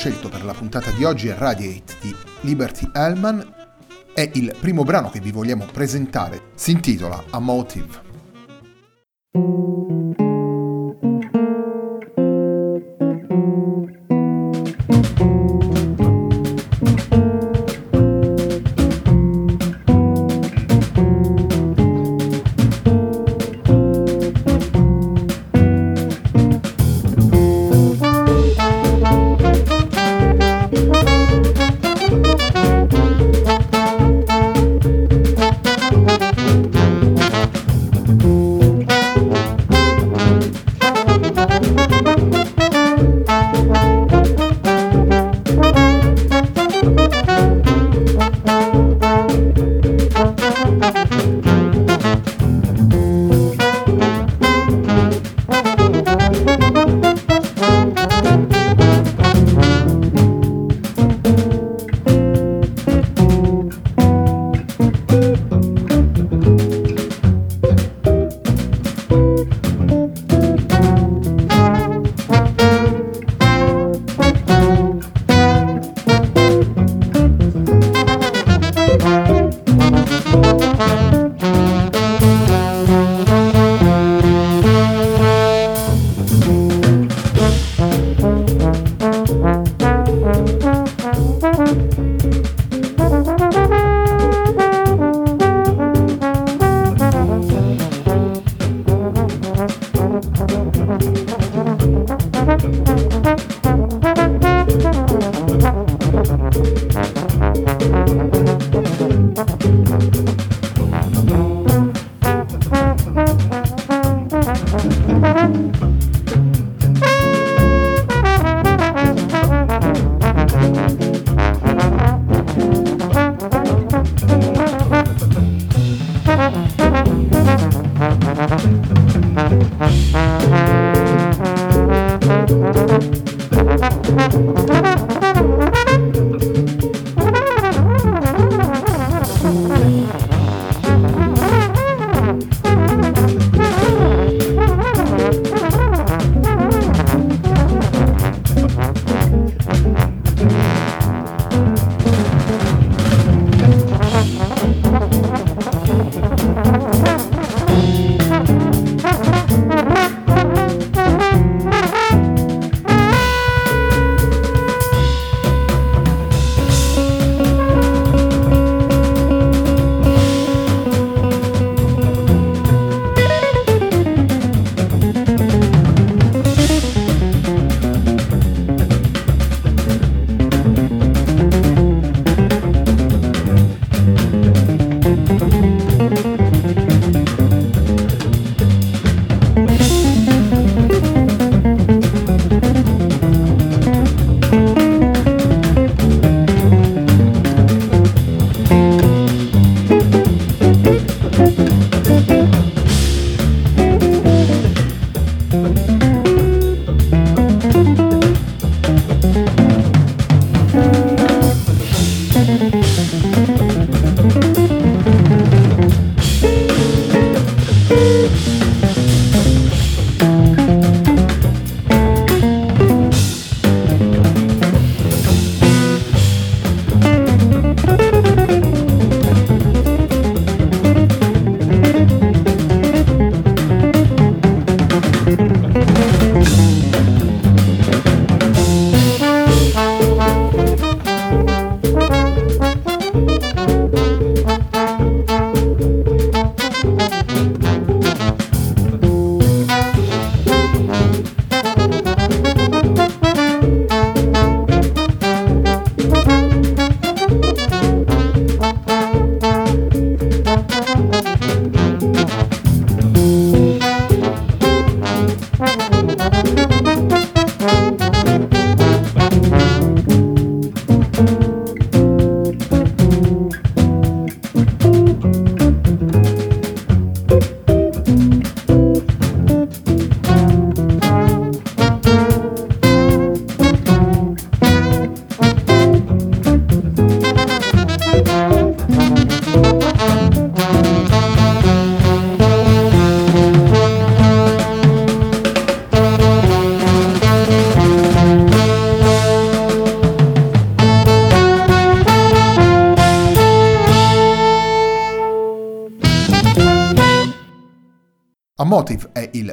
scelto per la puntata di oggi è Radiate di Liberty Hellman. È il primo brano che vi vogliamo presentare. Si intitola A Motive.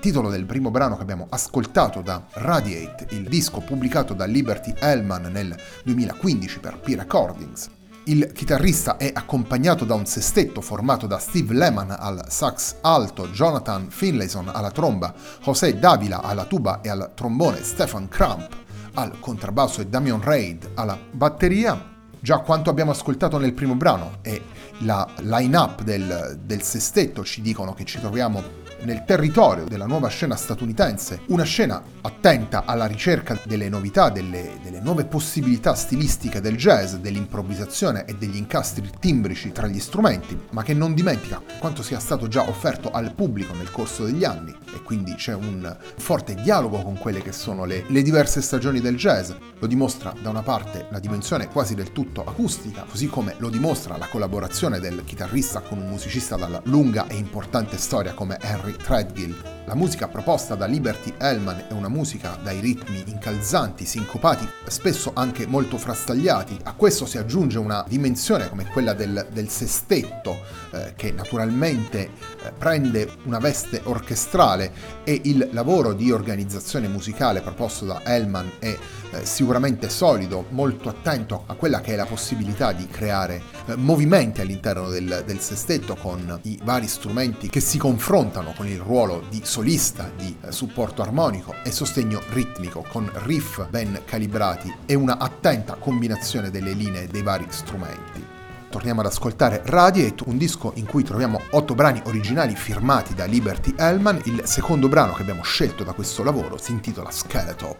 Titolo del primo brano che abbiamo ascoltato da Radiate, il disco pubblicato da Liberty Hellman nel 2015 per P-Recordings. Il chitarrista è accompagnato da un sestetto formato da Steve Lehman al sax alto, Jonathan Finlayson alla tromba, José Davila alla tuba e al trombone, Stefan Kramp al contrabbasso e Damian Reid alla batteria. Già quanto abbiamo ascoltato nel primo brano e la line-up del, del sestetto ci dicono che ci troviamo nel territorio della nuova scena statunitense, una scena attenta alla ricerca delle novità, delle, delle, nuove possibilità stilistiche del jazz, dell'improvvisazione e degli incastri timbrici tra gli strumenti, ma che non dimentica quanto sia stato già offerto al pubblico nel corso degli anni e quindi c'è un forte dialogo con quelle che sono le, le diverse stagioni del jazz. Lo dimostra da una parte la dimensione quasi del tutto acustica, così come lo dimostra la collaborazione del chitarrista con un musicista dalla lunga e importante storia come Henry Harry Threadgill. La musica proposta da Liberty Hellman è una musica dai ritmi incalzanti, sincopati, spesso anche molto frastagliati. A questo si aggiunge una dimensione come quella del, del sestetto, eh, che naturalmente eh, prende una veste orchestrale e il lavoro di organizzazione musicale proposto da Hellman è eh, sicuramente solido, molto attento a quella che è la possibilità di creare eh, movimenti all'interno del, del sestetto con i vari strumenti che si confrontano con il ruolo di solista, di eh, supporto armonico e sostegno ritmico, con riff ben calibrati e una attenta combinazione delle linee dei vari strumenti. Torniamo ad ascoltare Radiate, un disco in cui troviamo otto brani originali firmati da Liberty Hellman. Il secondo brano che abbiamo scelto da questo lavoro si intitola Skeletop.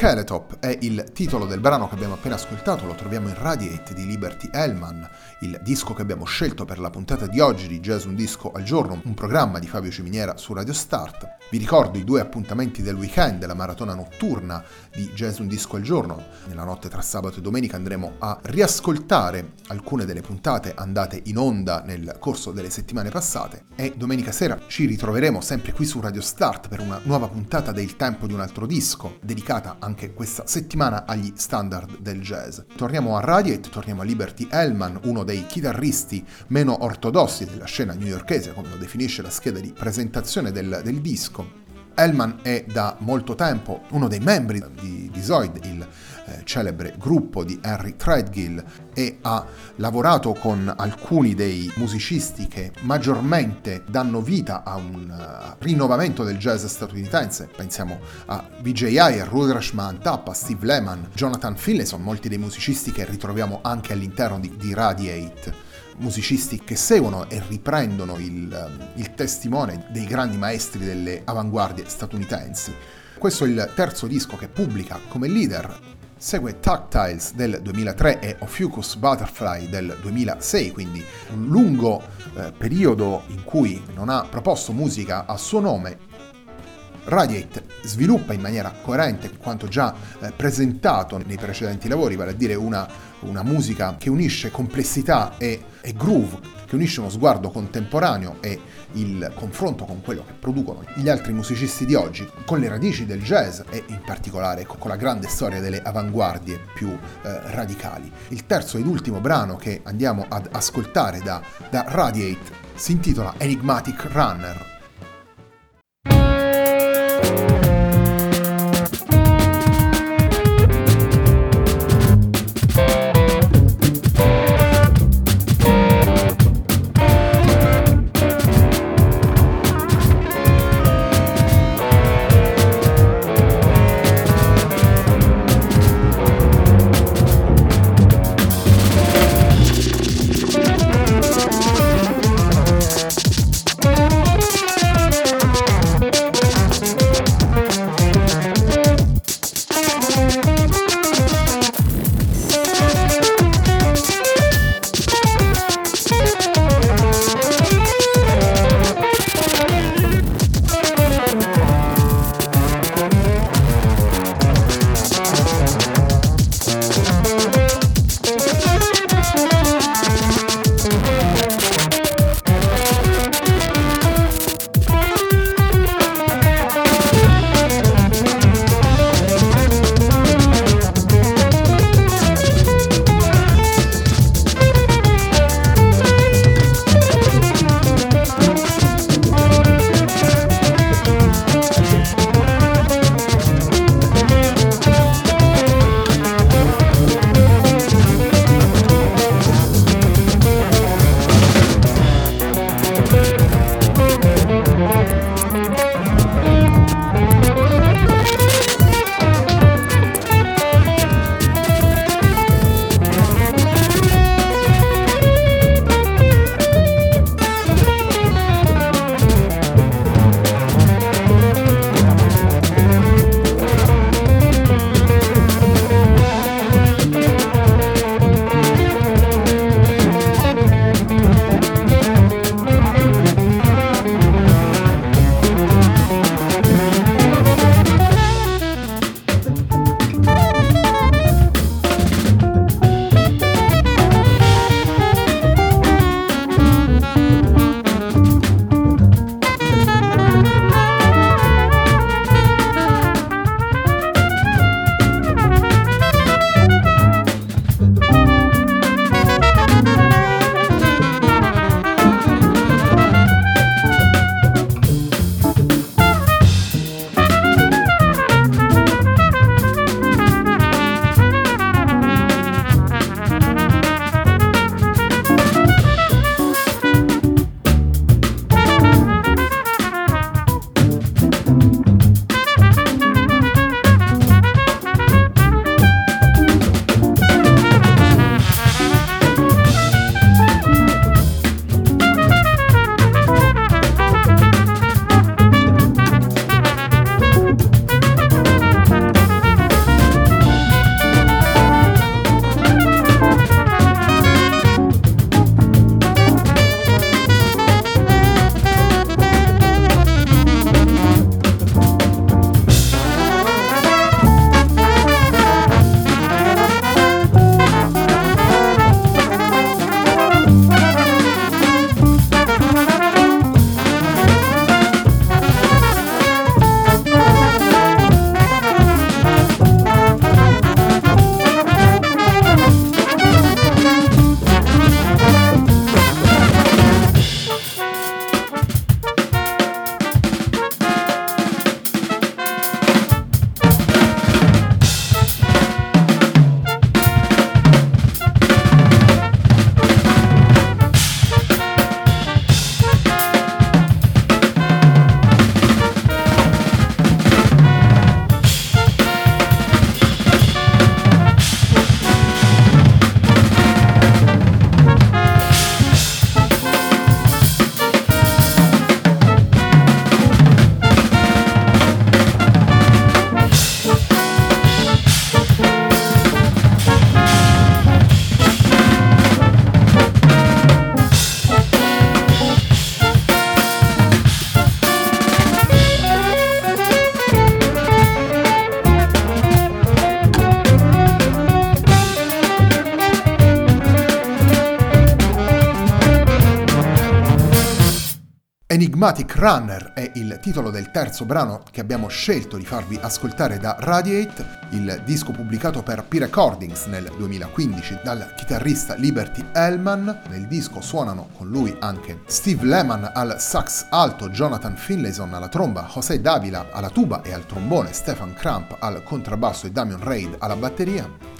Skeletop è il titolo del brano che abbiamo appena ascoltato, lo troviamo in Radiate di Liberty Hellman, il disco che abbiamo scelto per la puntata di oggi di Jazz Un Disco al Giorno, un programma di Fabio Ciminiera su Radio Start. Vi ricordo i due appuntamenti del weekend, la maratona notturna di Jazz Un Disco al Giorno. Nella notte tra sabato e domenica andremo a riascoltare alcune delle puntate andate in onda nel corso delle settimane passate e domenica sera ci ritroveremo sempre qui su Radio Start per una nuova puntata del tempo di un altro disco dedicata dedicata anche questa settimana agli standard del jazz. Torniamo a Radiate, torniamo a Liberty Hellman, uno dei chitarristi meno ortodossi della scena newyorkese, come lo definisce la scheda di presentazione del, del disco. Hellman è da molto tempo uno dei membri di, Zoid, il eh, celebre gruppo di Henry Threadgill e ha lavorato con alcuni dei musicisti che maggiormente danno vita a un uh, rinnovamento del jazz statunitense. Pensiamo a VJ a Rudra Tappa, Steve Lehman, Jonathan Finlayson, molti dei musicisti che ritroviamo anche all'interno di, di Radiate musicisti che seguono e riprendono il, il, testimone dei grandi maestri delle avanguardie statunitensi. Questo è il terzo disco che pubblica come leader Segue Tactiles del 2003 e Ophiuchus Butterfly del 2006, quindi un lungo eh, periodo in cui non ha proposto musica a suo nome. Radiate sviluppa in maniera coerente quanto già eh, presentato nei precedenti lavori, vale a dire una, una musica che unisce complessità e, e groove che unisce uno sguardo contemporaneo e il confronto con quello che producono gli altri musicisti di oggi, con le radici del jazz e in particolare con la grande storia delle avanguardie più eh, radicali. Il terzo ed ultimo brano che andiamo ad ascoltare da, da Radiate si intitola Enigmatic Runner Enigmatic Runner è il titolo del terzo brano che abbiamo scelto di farvi ascoltare da Radiate, il disco pubblicato per P-Recordings nel 2015 dal chitarrista Liberty Hellman. Nel disco suonano con lui anche Steve Lehman al sax alto, Jonathan Finlayson alla tromba, José Davila alla tuba e al trombone, Stefan Kramp al contrabbasso e Damian Reid alla batteria.